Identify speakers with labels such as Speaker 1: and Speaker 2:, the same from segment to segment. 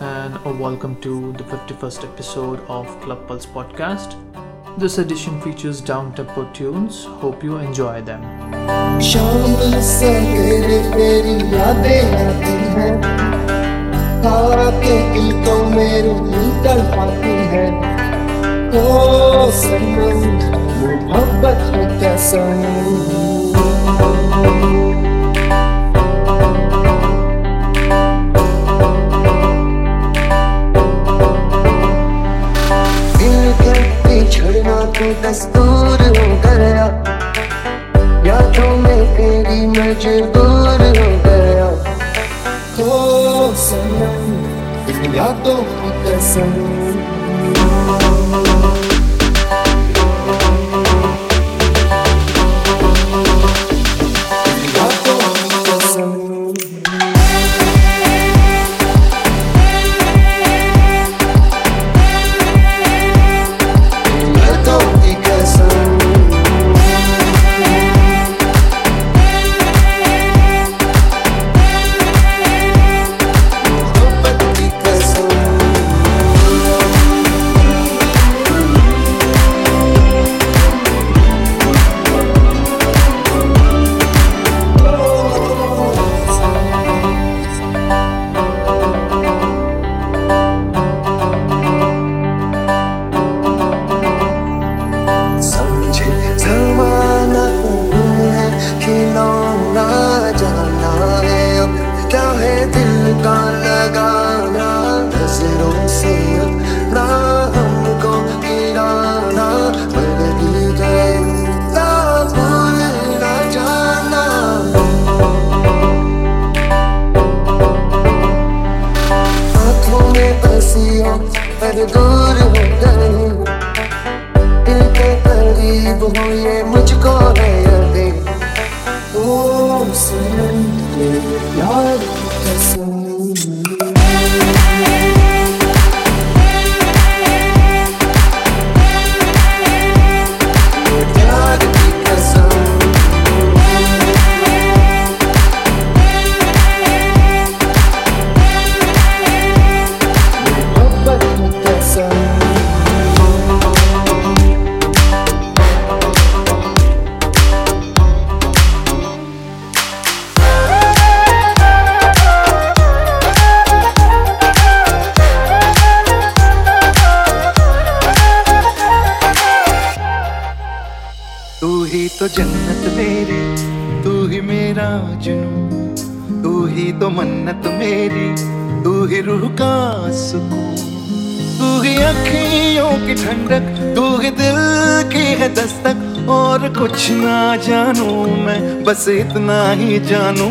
Speaker 1: and welcome to the 51st episode of Club Pulse podcast. This edition features down tempo tunes. Hope you enjoy them.
Speaker 2: तू दस्तूर हो गया। यादों में तेरी मजबूर हो गया। ओ, सनम, यादों की कसम से दूर हो गई दिल के करीब हो ये मुझको है कैसे
Speaker 3: बस इतना ही जानू।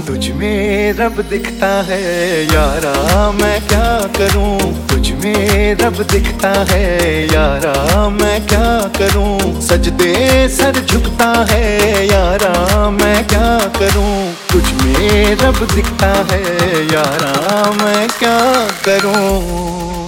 Speaker 3: तुझ में रब दिखता है, यारा मैं क्या करूँ? तुझ में रब दिखता है, यारा मैं क्या करूँ? सजदे सर झुकता है, यारा मैं क्या करूँ? तुझ में रब दिखता है, यारा मैं क्या करूँ?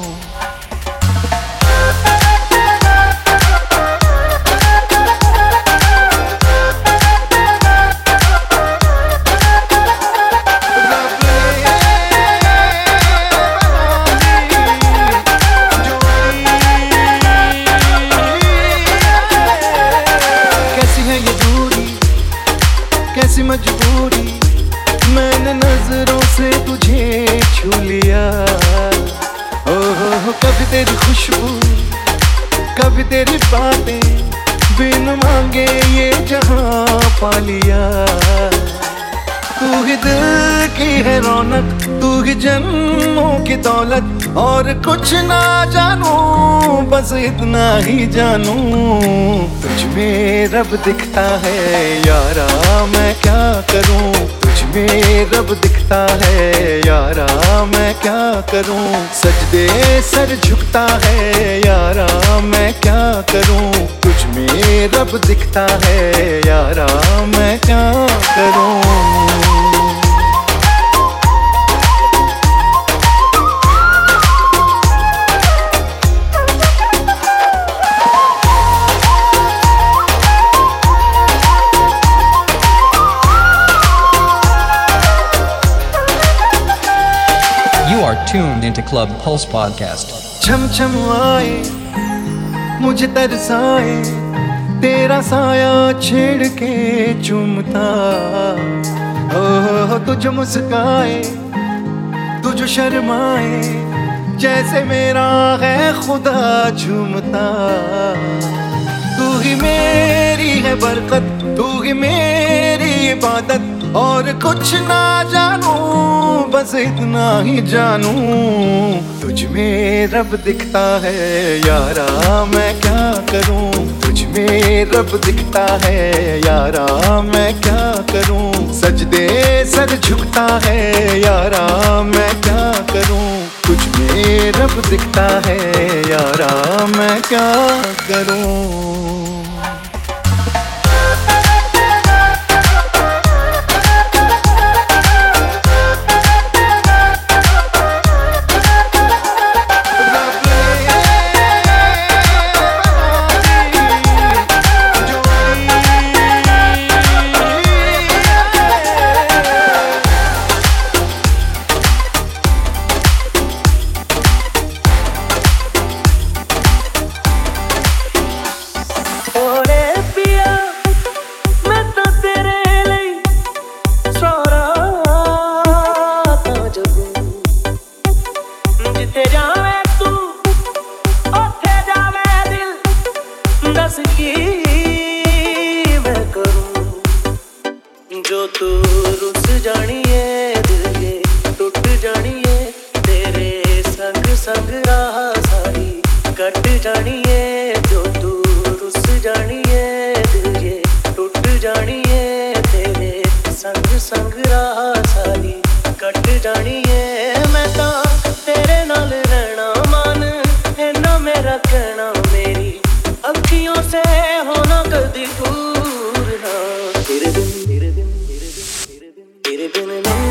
Speaker 3: और कुछ ना जानू, बस इतना ही जानू। तुझ में रब दिखता है, यारा, मैं क्या करूँ? तुझ में रब दिखता है, यारा, मैं क्या करूँ? सजदे सर झुकता है, यारा, मैं क्या करूँ? तुझ में रब दिखता है, यारा, मैं क्या करूँ?
Speaker 4: tuned into Club Pulse Podcast.
Speaker 3: छम छम आए मुझे तरसाए तेरा साया छेड़ के चूमता ओह तुझ मुस्काए तुझ शर्माए जैसे मेरा है खुदा झूमता तू ही मेरी है बरकत तू ही मेरी इबादत और कुछ ना जानू, बस इतना ही जानू। तुझ में रब दिखता है, यारा, मैं क्या करूँ? तुझ में रब दिखता है, यारा, मैं क्या करूँ? सजदे सर झुकता है, यारा, मैं क्या करूँ? तुझ में रब दिखता है, यारा, मैं क्या करूँ?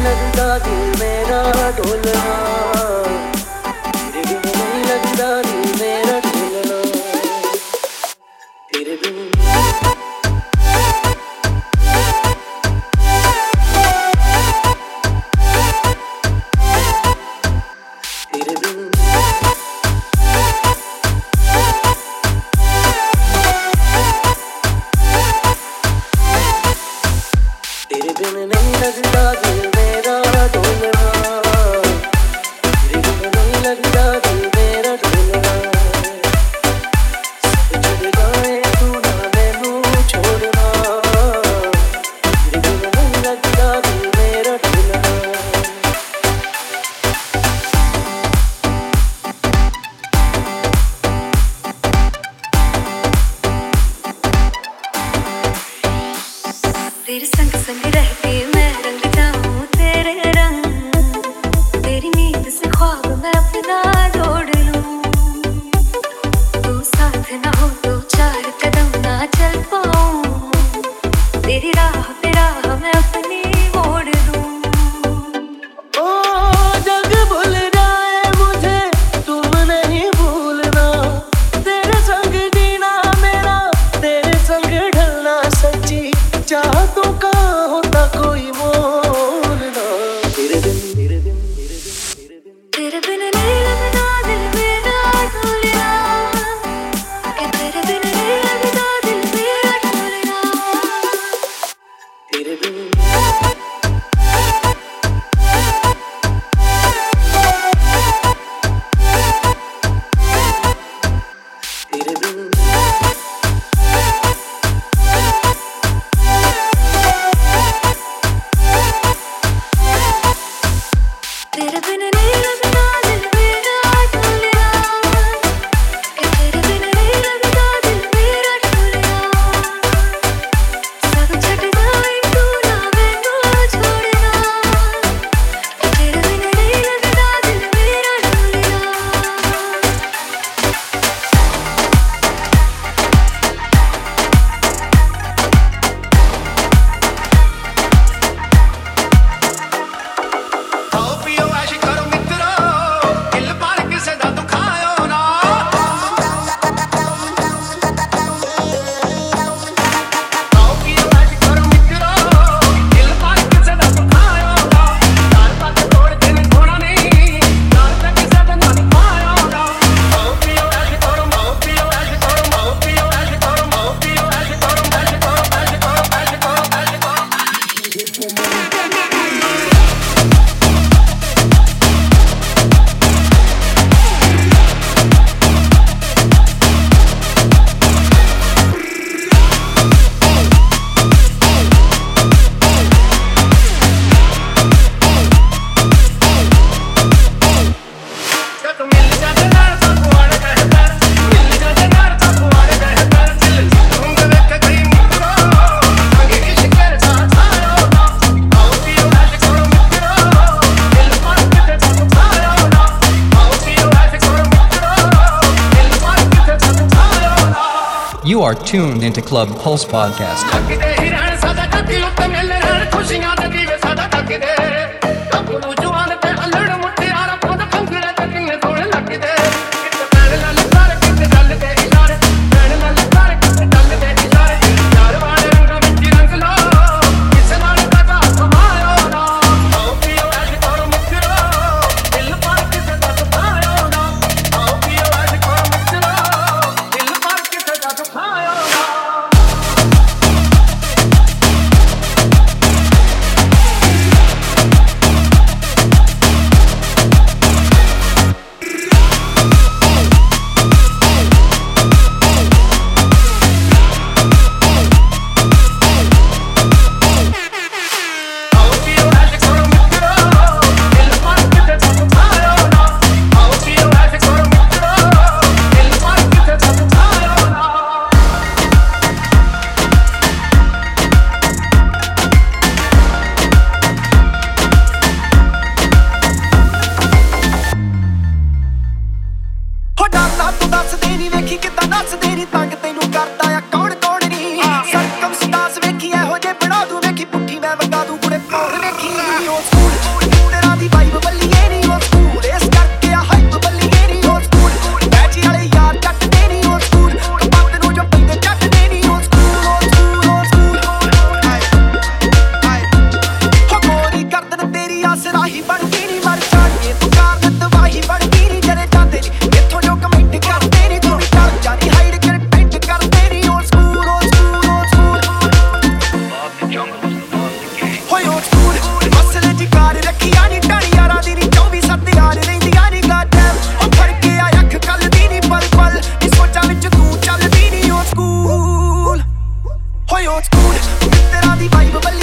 Speaker 5: लगता दिल मेरा
Speaker 6: डोलना। into Club Pulse Podcast.
Speaker 7: old school.
Speaker 8: Meet that all the vibe,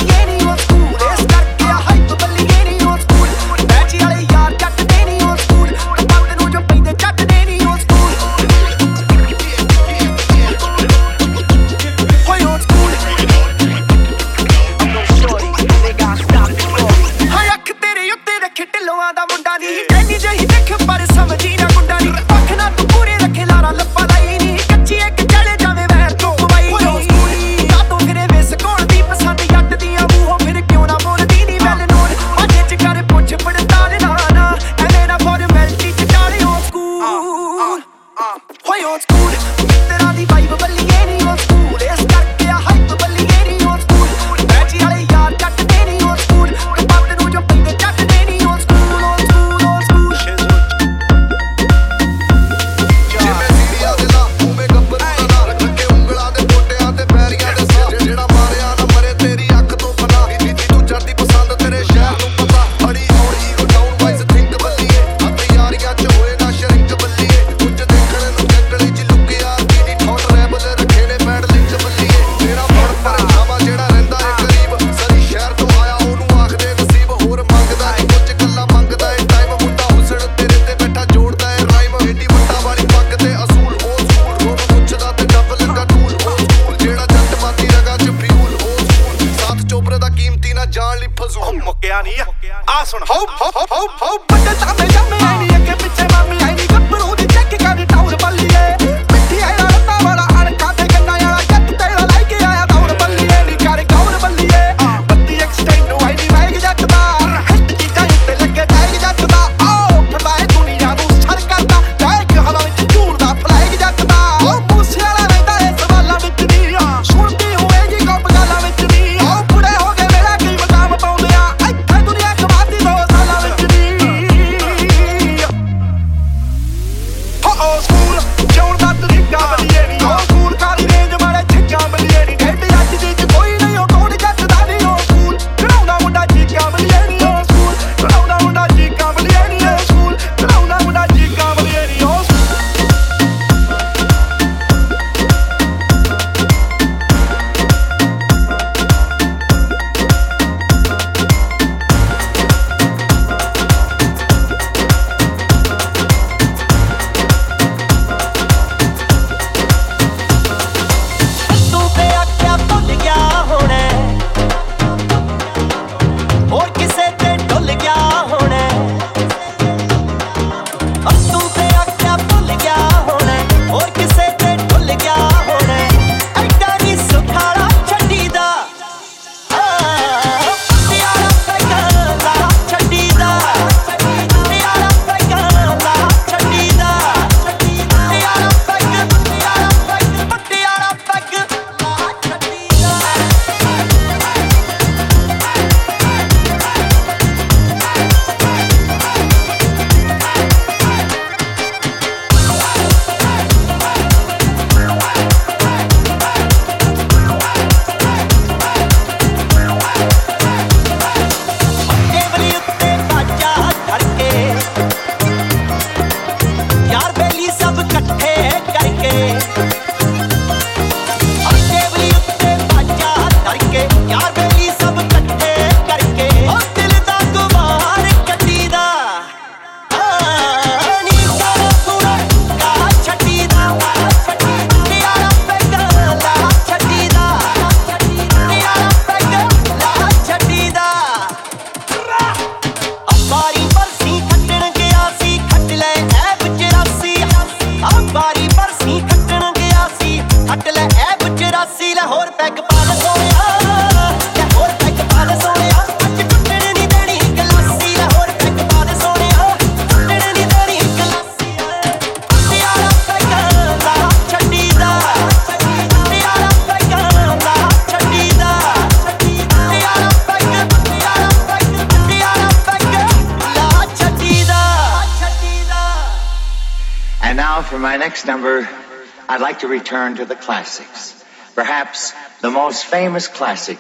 Speaker 8: like to return to the classics, perhaps the most famous classic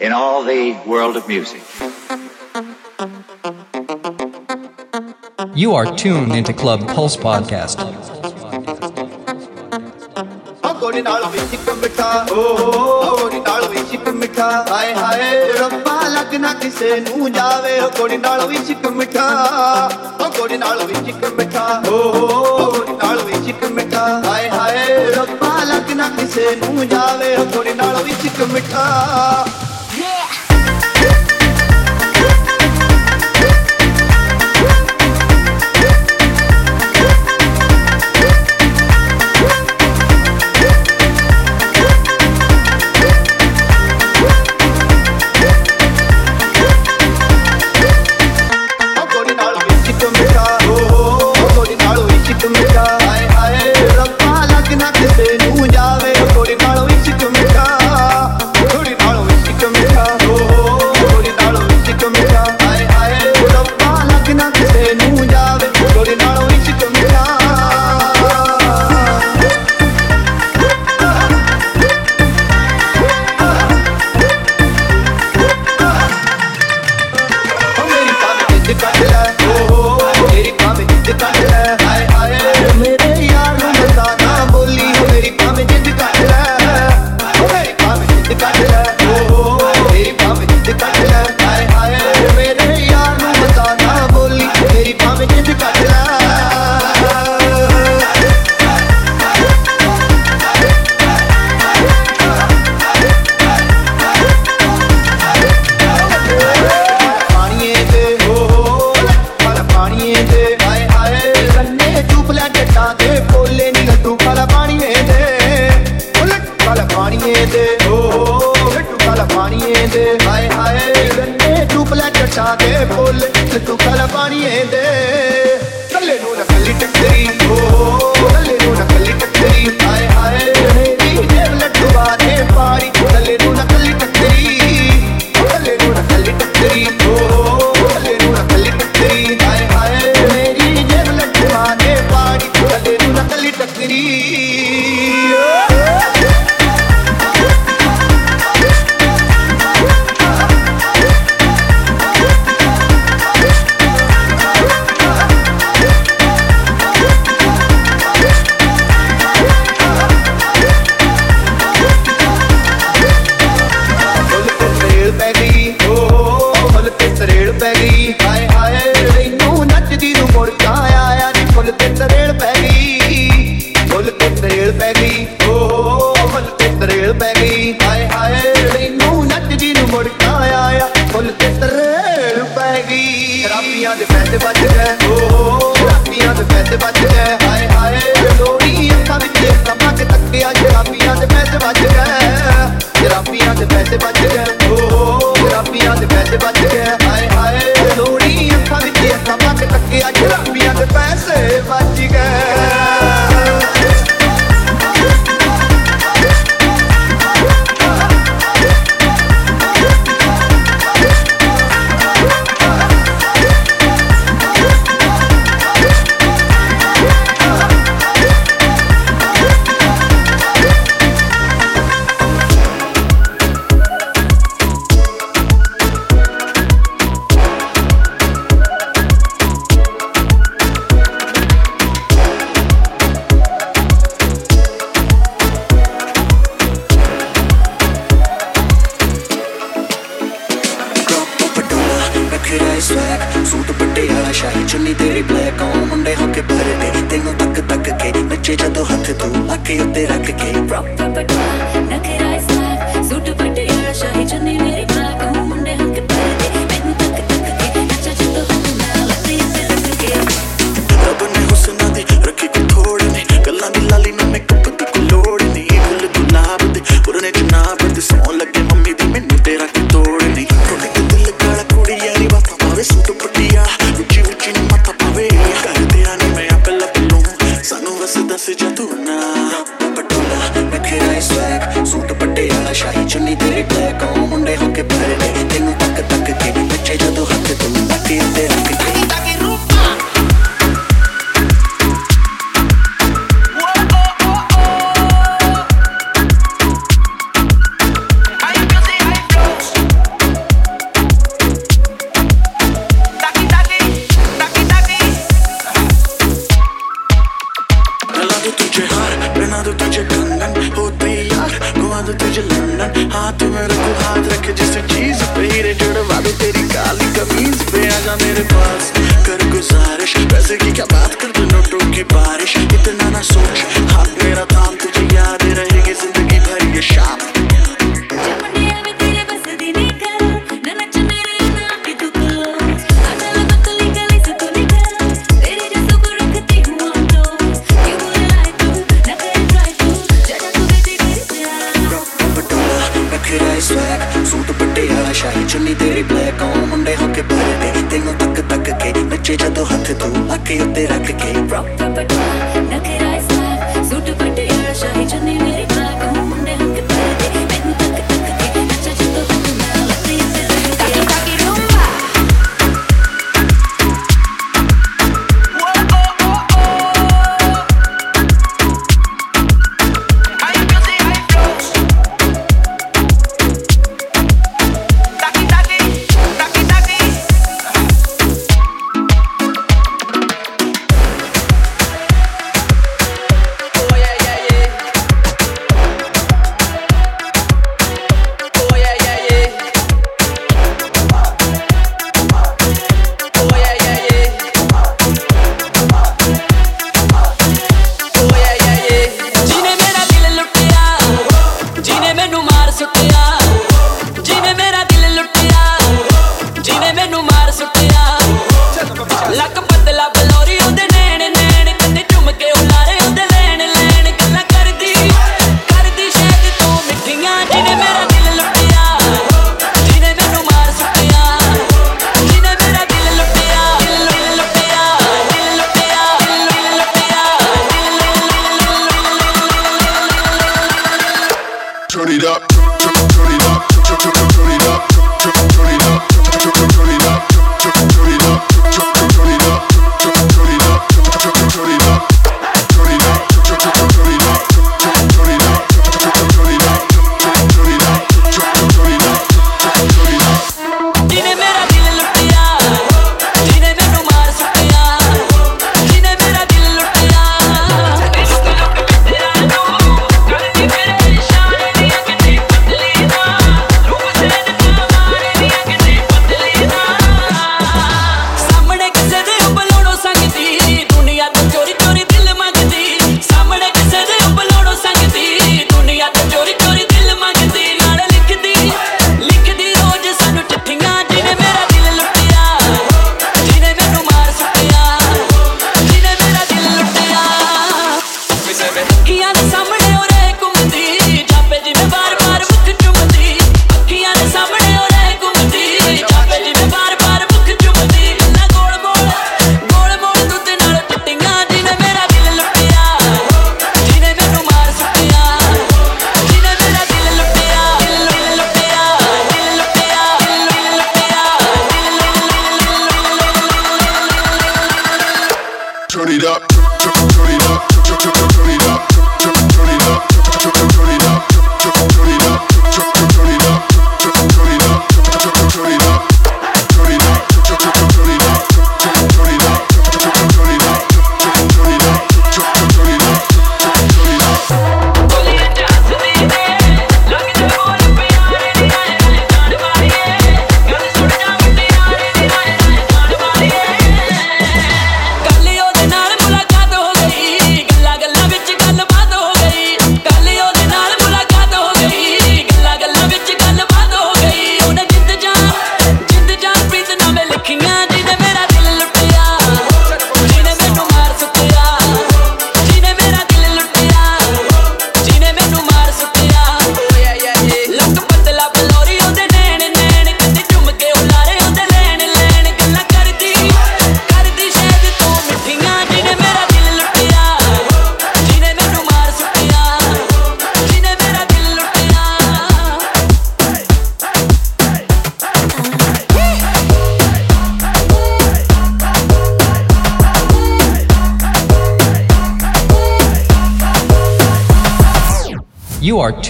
Speaker 8: in all the world of music.
Speaker 9: You are tuned into Club Pulse Podcast.
Speaker 3: Oh, oh, oh, ਹਾਏ ਹਾਏ ਰੱਬਾ ਲੱਗ ਨਾ ਕਿਸੇ ਨੂੰ ਜਾਵੇ
Speaker 10: ਥੋੜੀ
Speaker 11: ਨਾਲ ਵਿੱਚ
Speaker 9: ਕਮਿਟਾ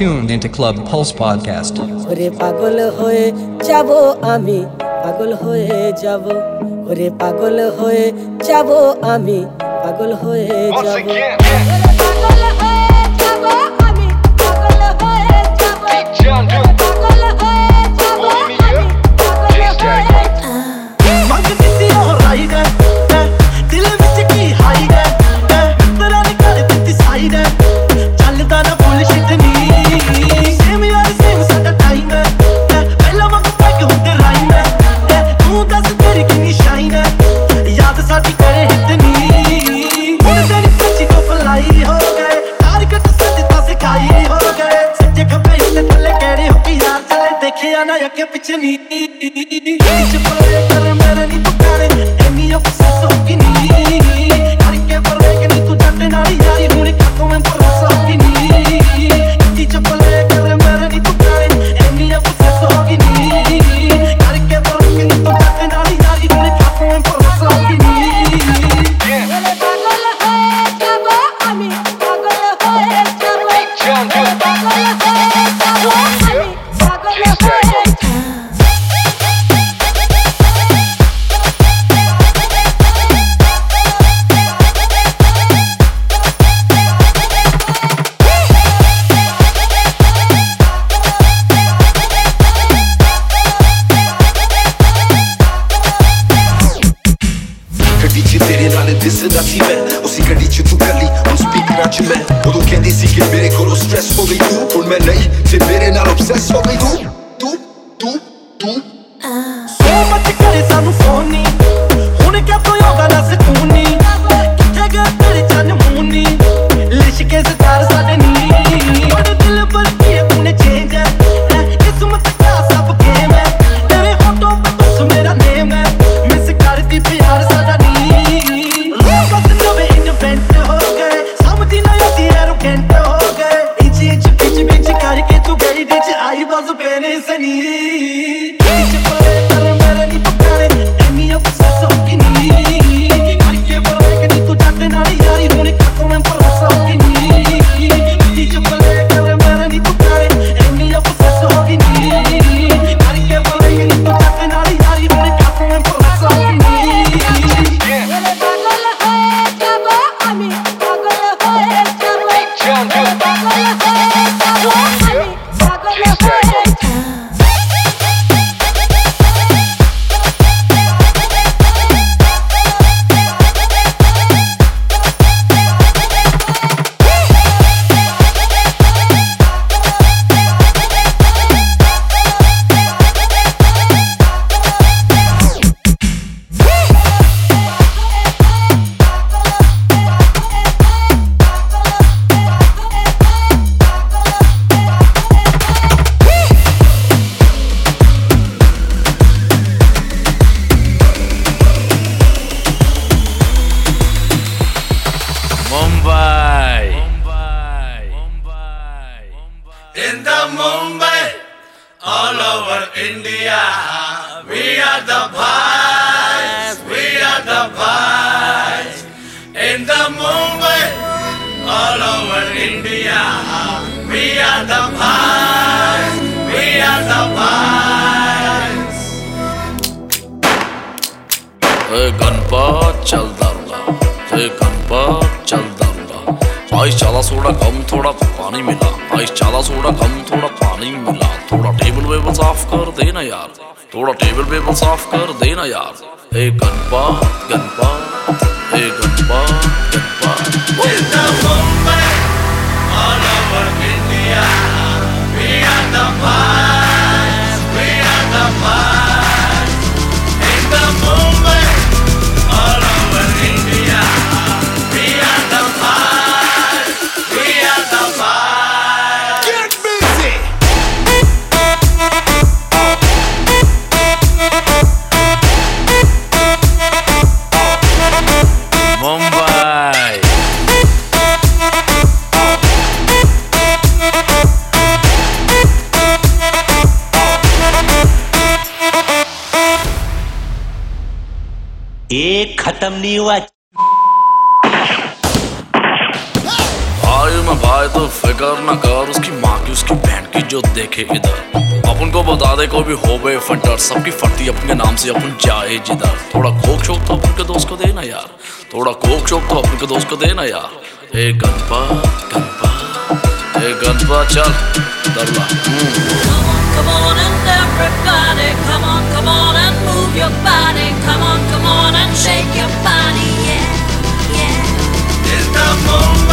Speaker 9: tuned into Club Pulse Podcast.
Speaker 10: ওরে পাগল হয়ে যাব আমি পাগল হয়ে যাব। ওরে পাগল হয়ে যাব আমি পাগল হয়ে যাব।
Speaker 12: इंसाफ कर देना यार
Speaker 13: ए गनपा
Speaker 12: गनपा
Speaker 14: ए गनपा गनपा отомнила.
Speaker 12: भाई में भाई तो फिकर ना कर। उसकी माँ की उसकी बहन की जो देखे इधर। अपन को बता दे कोई भी हो गए फटर। सबकी फटती अपने नाम से अपन जाए जिधर। थोड़ा कोक शोक तो अपन के दोस्त को देना यार। थोड़ा कोक शोक तो अपन के दोस्त को देना यार। ए गनपा गनपा ए गनपा चल। दरला।
Speaker 9: Come on, come on and everybody, come on, come on. move your body. Come on, come on and shake your body, yeah, yeah.
Speaker 13: It's the
Speaker 15: moment.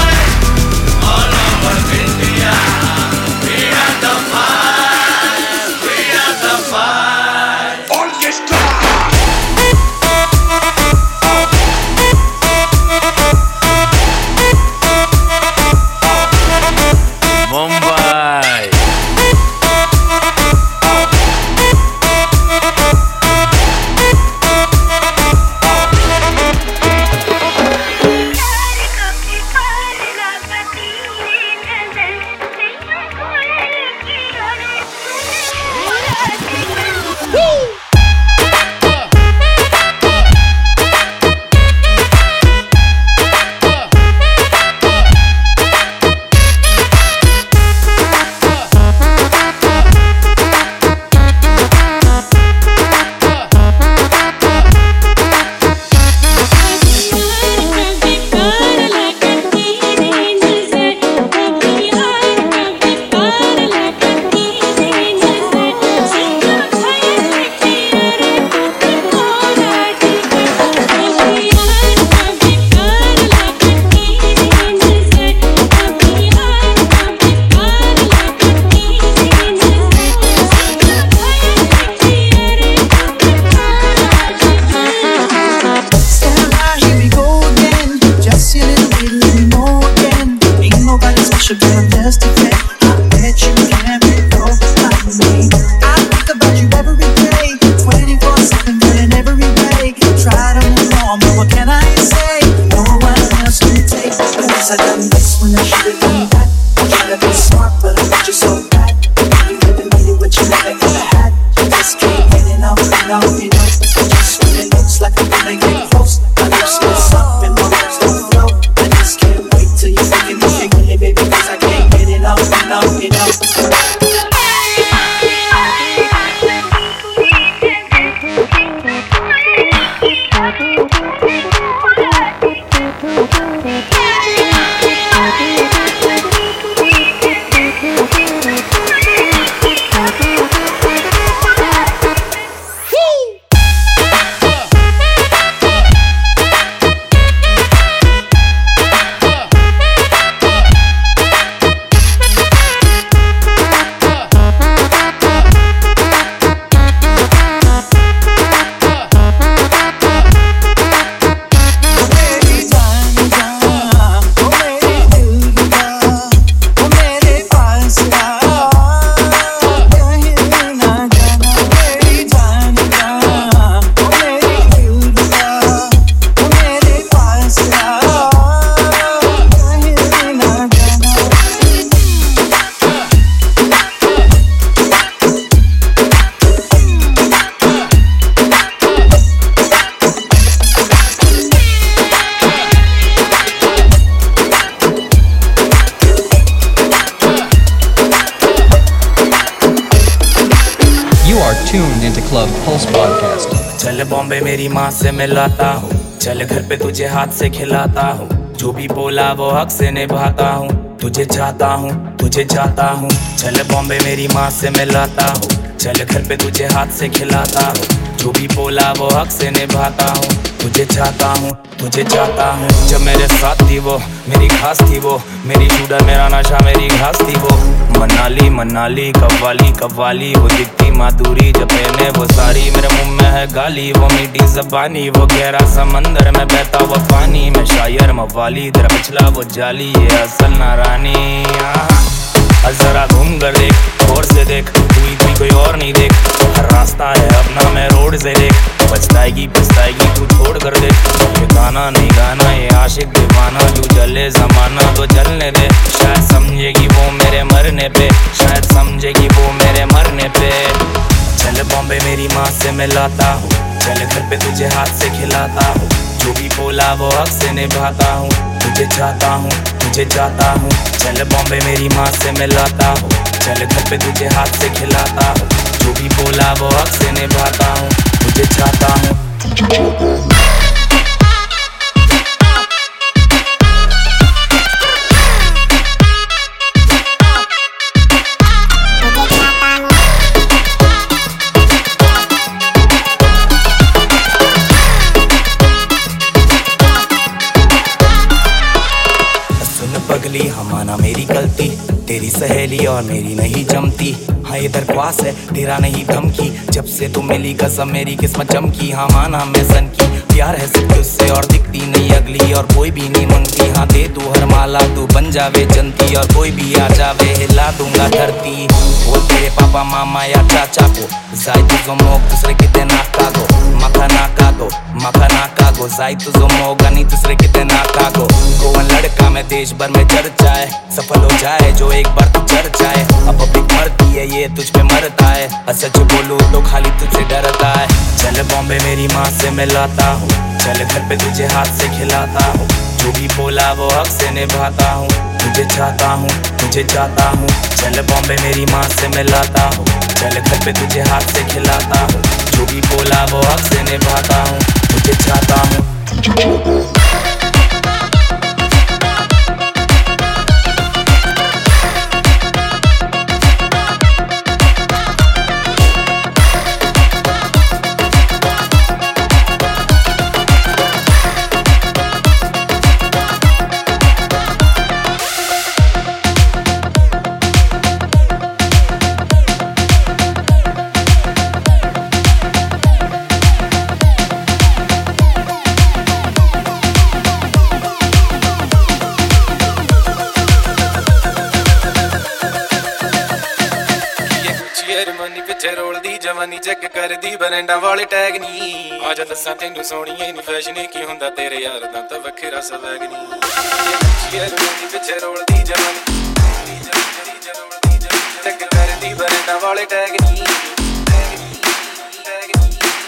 Speaker 15: माँ से मिलाता हूँ। चल घर पे तुझे हाथ से खिलाता हूँ। जो भी बोला वो हक से निभाता हूँ। तुझे चाहता हूँ, तुझे चाहता हूँ। चल बॉम्बे मेरी माँ से मिलाता हूँ। चल घर पे तुझे हाथ से खिलाता हूँ। जो भी बोला वो हक से निभाता हूँ। तुझे चाहता हूँ, तुझे चाहता हूँ। जब मेरे साथ थी वो, मेरी घास थी वो, मेरी शूडर मेरा नशा, मेरी घास थी वो। मनाली मनाली, कव्वाली कव्वाली, वो दिखती माधुरी जब पहने वो सारी। मेरे मुँह में है गाली, वो मीठी जबानी, वो गहरा समंदर में बहता हुआ पानी। मैं शायर, मवाली, तेरा पिछला वो जाली, ये असल नारानी। जरा घूम कर देख और से देख कोई कोई कोई और नहीं देख। हर रास्ता है अपना, मैं रोड से देख। पछताएगी पछताएगी तू छोड़ कर देख। ये गाना नहीं गाना, ये आशिक दीवाना तू जले जमाना तो जलने दे। शायद समझेगी वो मेरे मरने पे। माँ लाता हूँ। चल घर पे तुझे हाथ से खिलाता हूँ। जो भी बोला वो हक से निभाता हूँ। तुझे चाहता हूँ, तुझे चाहता हूँ। चल बॉम्बे मेरी माँ से मिलाता हूँ। चल घर पे तुझे हाथ से खिलाता हूँ। जो भी बोला वो हक से निभाता हूँ। तुझे चाहता हूँ। तेरी सहेली और मेरी नहीं जमती। हाँ ये दरख्वास्त है, तेरा नहीं धमकी। जब से तू मिली कसम, मेरी किस्मत चमकी। हाँ माना मैं सन की। प्यार है सिर्फ़ तुझसे और दिखती नहीं अगली। और कोई भी नहीं मंगती। हाँ दे तू हर माला, तू बन जावे जनती और कोई भी आ जावे, हिला दूँगा धरती। बोल तेरे पापा, मामा या चाचा को। जाय तुझो मोग दूसरे किते नाका गो मखा नाका गो मखा नाका गो जाय तुझो मोग नहीं दूसरे किते नाका गो। गोवन लड़का मैं देश भर में चर्चा है सफल हो जाए जो एक बार तू चढ़ जाए। अब पब्लिक मरती है, ये तुझ पे मरता है। सच बोलूँ तो खाली तुझसे डरता है। चल बॉम्बे मेरी माँ से मिलाता हूँ। चल घर पे तुझे हाथ से खिलाता हूँ। जो भी बोला वो हक से निभाता हूँ। तुझे चाहता हूँ, तुझे चाहता हूँ। चल बॉम्बे मेरी माँ से मिलाता हूँ। चल घर पे तुझे हाथ से खिलाता हूँ। जो भी बोला वो हक से निभाता हूँ।
Speaker 16: DJ Chata. DJ Chata. ਵਾਲੇ ਟੈਗ ਨਹੀਂ ਆ ਜਾ ਦੱਸਾਂ ਤੈਨੂੰ ਸੋਹਣੀਏ ਨੀ ਫੈਸ਼ਨ ਕੀ ਹੁੰਦਾ ਤੇਰੇ ਯਾਰ ਦਾ ਤਾਂ ਵੱਖਰਾ ਸਵੈਗ ਨਹੀਂ ਜਰਮਨੀ ਪਿੱਛੇ ਰੋਲਦੀ ਜਵਾਨੀ ਚੈੱਕ ਕਰਦੀ ਬਰੈਂਡਾਂ ਵਾਲੇ ਟੈਗ ਨਹੀਂ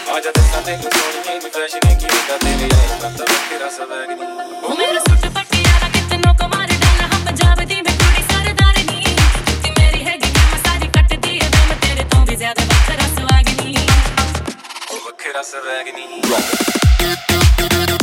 Speaker 16: ਆ ਜਾ ਦੱਸਾਂ ਤੈਨੂੰ ਸੋਹਣੀਏ ਨੀ ਫੈਸ਼ਨ ਕੀ ਹੁੰਦਾ ਤੇਰੇ ਯਾਰ ਦਾ ਤਾਂ ਵੱਖਰਾ ਸਵੈਗ ਨਹੀਂ
Speaker 17: Rock.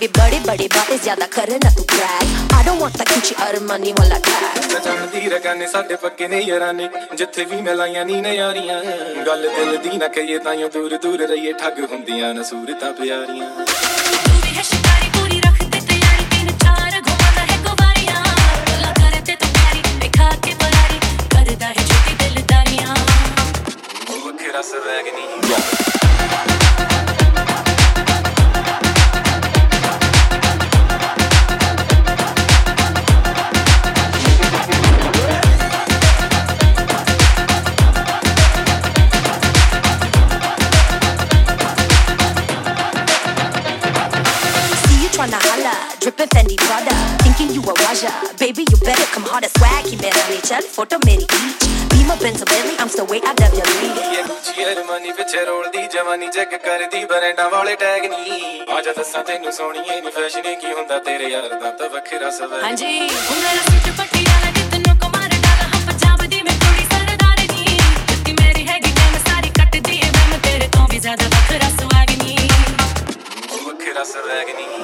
Speaker 17: you bling, baby. बड़े बड़े बातें ज्यादा करे ना तू brag. I don't want that Gucci or money वाला tag.
Speaker 16: ਮੈਂ ਜਾਣਦੀ ਰਗਾਨੇ ਸਾਡੇ ਪੱਕੇ ਨੇ ਯਾਰਾਨੇ ਜਿੱਥੇ ਵੀ ਮਿਲਾਈਆਂ ਨੀ ਨਜ਼ਾਰੀਆਂ ਗੱਲ ਦਿਲ ਦੀ ਨਾ ਕਹੀਏ ਤਾਈਓ ਦੂਰ ਦੂਰ ਰਹੀਏ ਠੱਗ ਹੁੰਦੀਆਂ ਨਾ ਸੂਰਤਾਂ ਪਿਆਰੀਆਂ
Speaker 18: ਤੂੰ
Speaker 17: खींच Beamer Benz Bentley I'm still way out of your league
Speaker 18: ਇਹ ਗੁੱਚੀ ਅਰਮਾਨੀ ਪਿੱਛੇ ਰੋਲਦੀ ਜਵਾਨੀ ਚੈੱਕ ਕਰਦੀ ਬਰੈਂਡਾਂ ਵਾਲੇ ਟੈਗ ਨਹੀਂ ਆ ਜਾ ਦੱਸਾਂ ਤੈਨੂੰ ਸੋਹਣੀਏ ਨਹੀਂ ਫੈਸ਼ਨ ਕੀ ਹੁੰਦਾ ਤੇਰੇ ਯਾਰ ਦਾ ਤਾਂ ਵੱਖਰਾ ਸਵੈ
Speaker 19: ਹਾਂਜੀ ਉਹ ਮੇਰਾ ਸੂਟ ਪਟਿਆਲਾ ਕਿਤਨੋਂ ਕੋ ਮਾਰ ਡਾਲਾ ਹਮ ਪੰਜਾਬ ਦੀ ਮੈਂ ਥੋੜੀ ਸਰਦਾਰ ਨੀ ਕਿ ਮੇਰੀ ਹੈਗੀ ਟਾਈਮ ਸਾਰੀ ਕੱਟਦੀ ਏ ਮੈਂ ਤੇਰੇ ਤੋਂ ਵੀ ਜ਼ਿਆਦਾ ਵੱਖਰਾ ਸਵਾਗ ਨੀ
Speaker 18: ਉਹ ਵੱਖਰਾ ਸਵੈਗ ਨਹੀਂ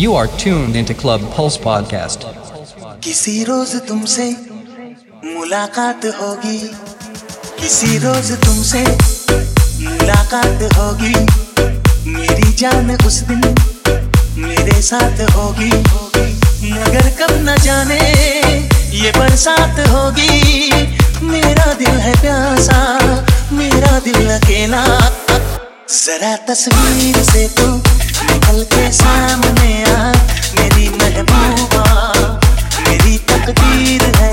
Speaker 4: You are tuned into Club Pulse Podcast.
Speaker 20: किसी रोज तुमसे मुलाकात होगी। किसी रोज तुमसे मुलाकात होगी। मेरी जान उस दिन मेरे साथ होगी। मगर कब न जाने ये बरसात होगी। मेरा दिल है प्यासा, मेरा दिल अकेला। जरा तस्वीर से तू के सामने आ मेरी महबूबा मेरी तकदीर है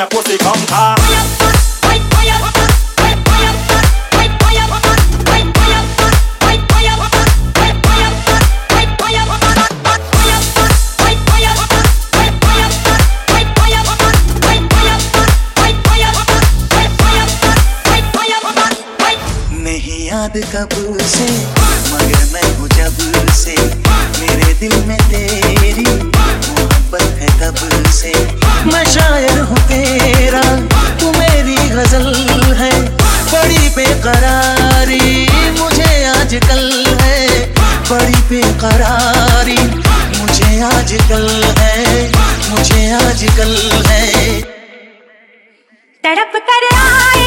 Speaker 21: your pussy come car.
Speaker 20: याद कब बेकरारी मुझे आजकल है मुझे आजकल है।
Speaker 18: तड़प कर आए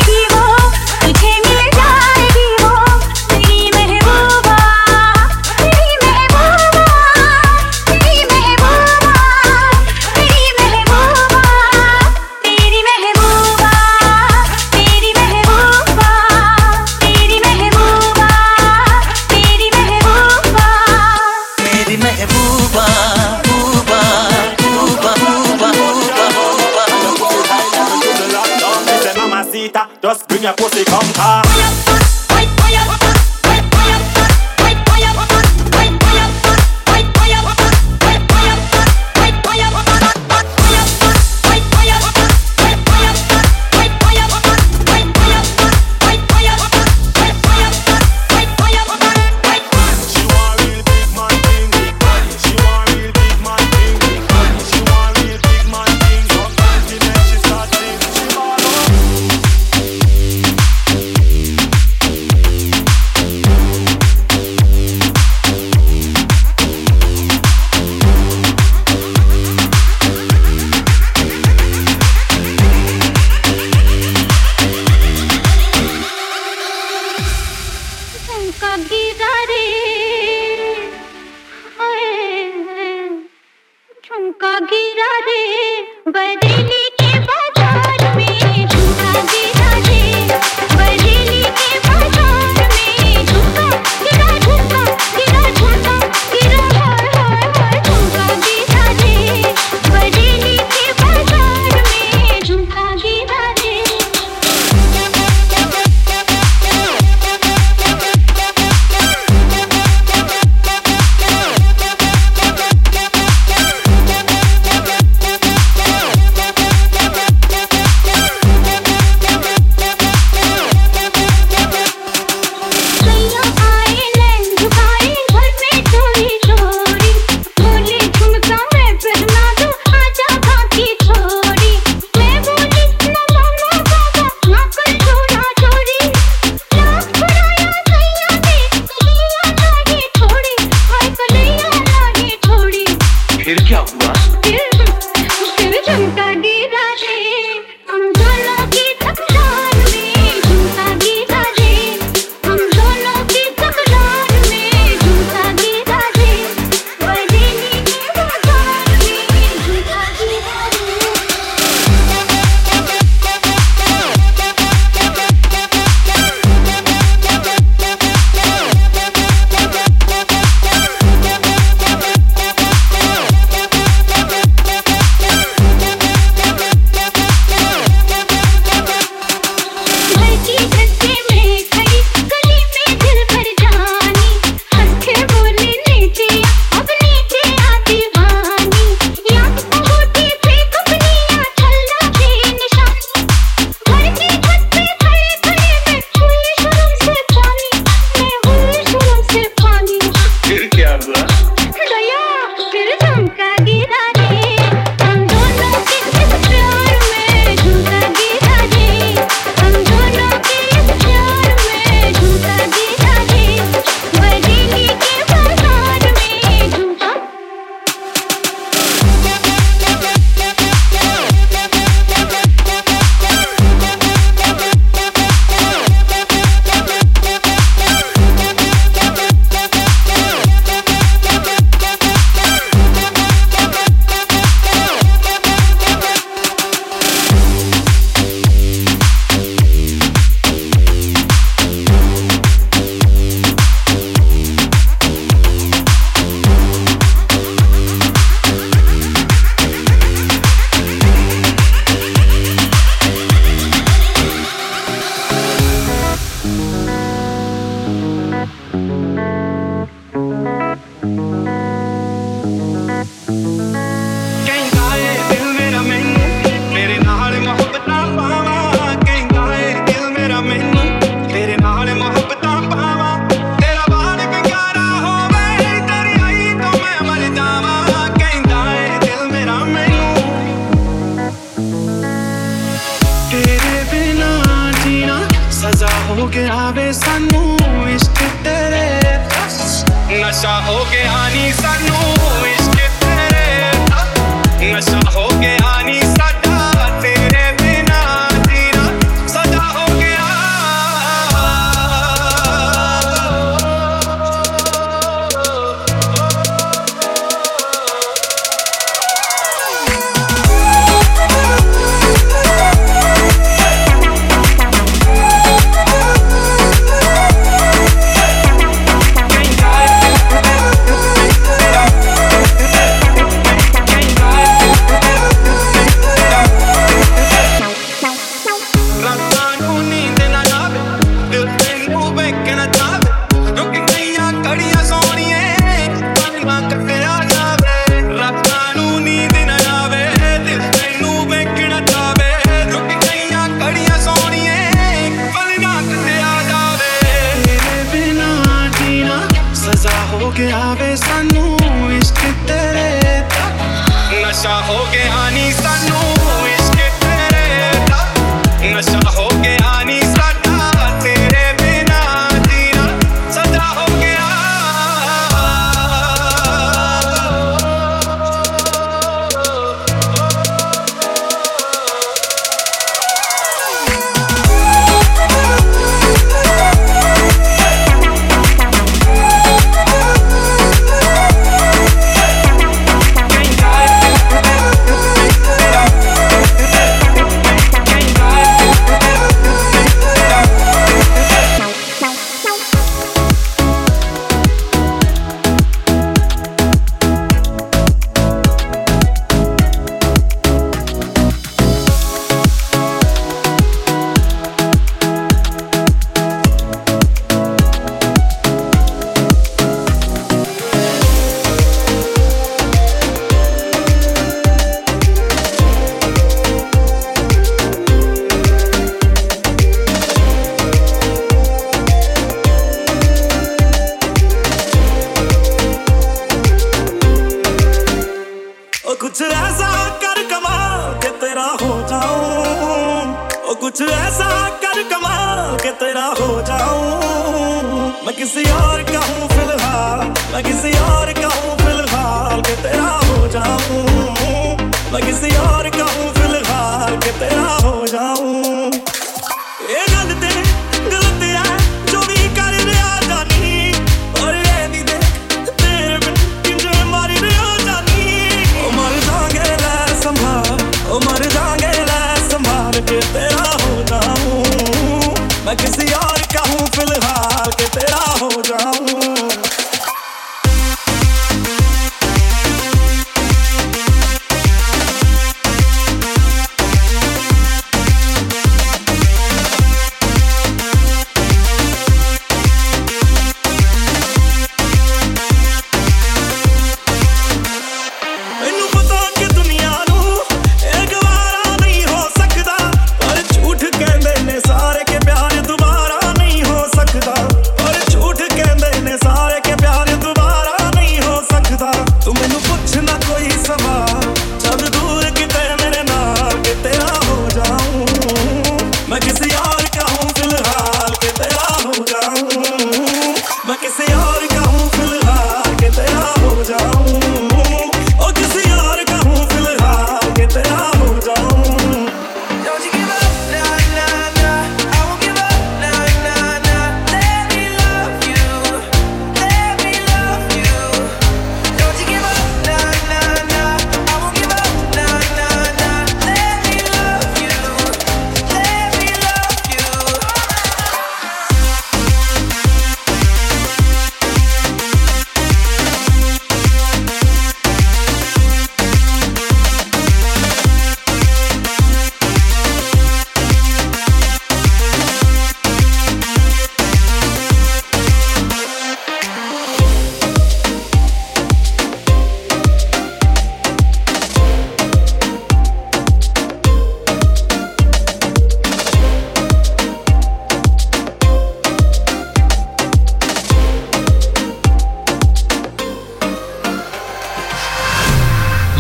Speaker 22: ਕੇ ਆਵੇ ਸਾਨੂੰ ਇਸ਼ਕ ਤੇਰੇ ਨਸ਼ਾ ਹੋ ਗਿਆ
Speaker 3: ਨਹੀਂ
Speaker 21: ਸਾਨੂੰ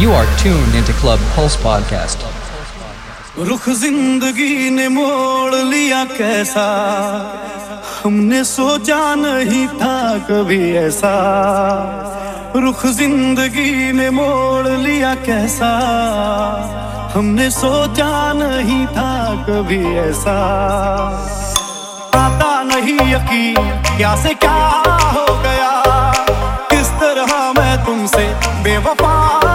Speaker 21: You
Speaker 4: are tuned into Club Pulse Podcast.
Speaker 3: रुख ज़िंदगी ने मोड़ लिया कैसा? हमने सोचा नहीं था कभी ऐसा। रुख ज़िंदगी ने मोड़ लिया कैसा? हमने सोचा नहीं था कभी ऐसा। आता नहीं यकीन, क्या से क्या हो गया? किस तरह मैं तुमसे बेवफा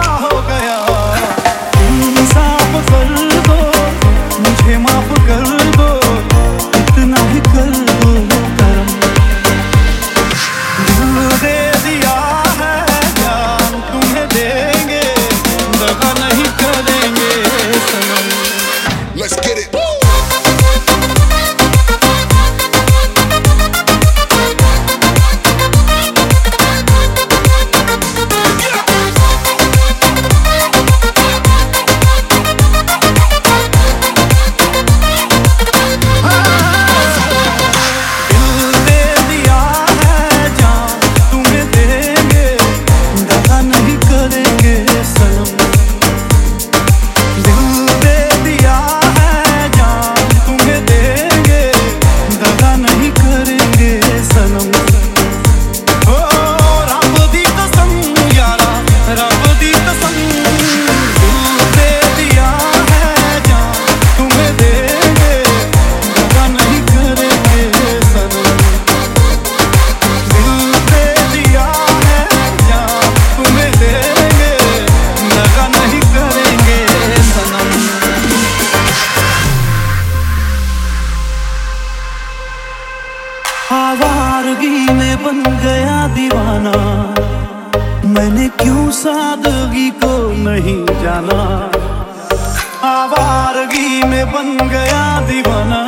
Speaker 3: गया दीवाना।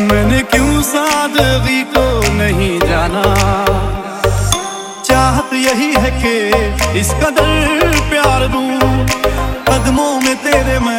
Speaker 3: मैंने क्यों सादगी को नहीं जाना? चाहत यही है कि इस कदर प्यार दूँ। कदमों में तेरे मैं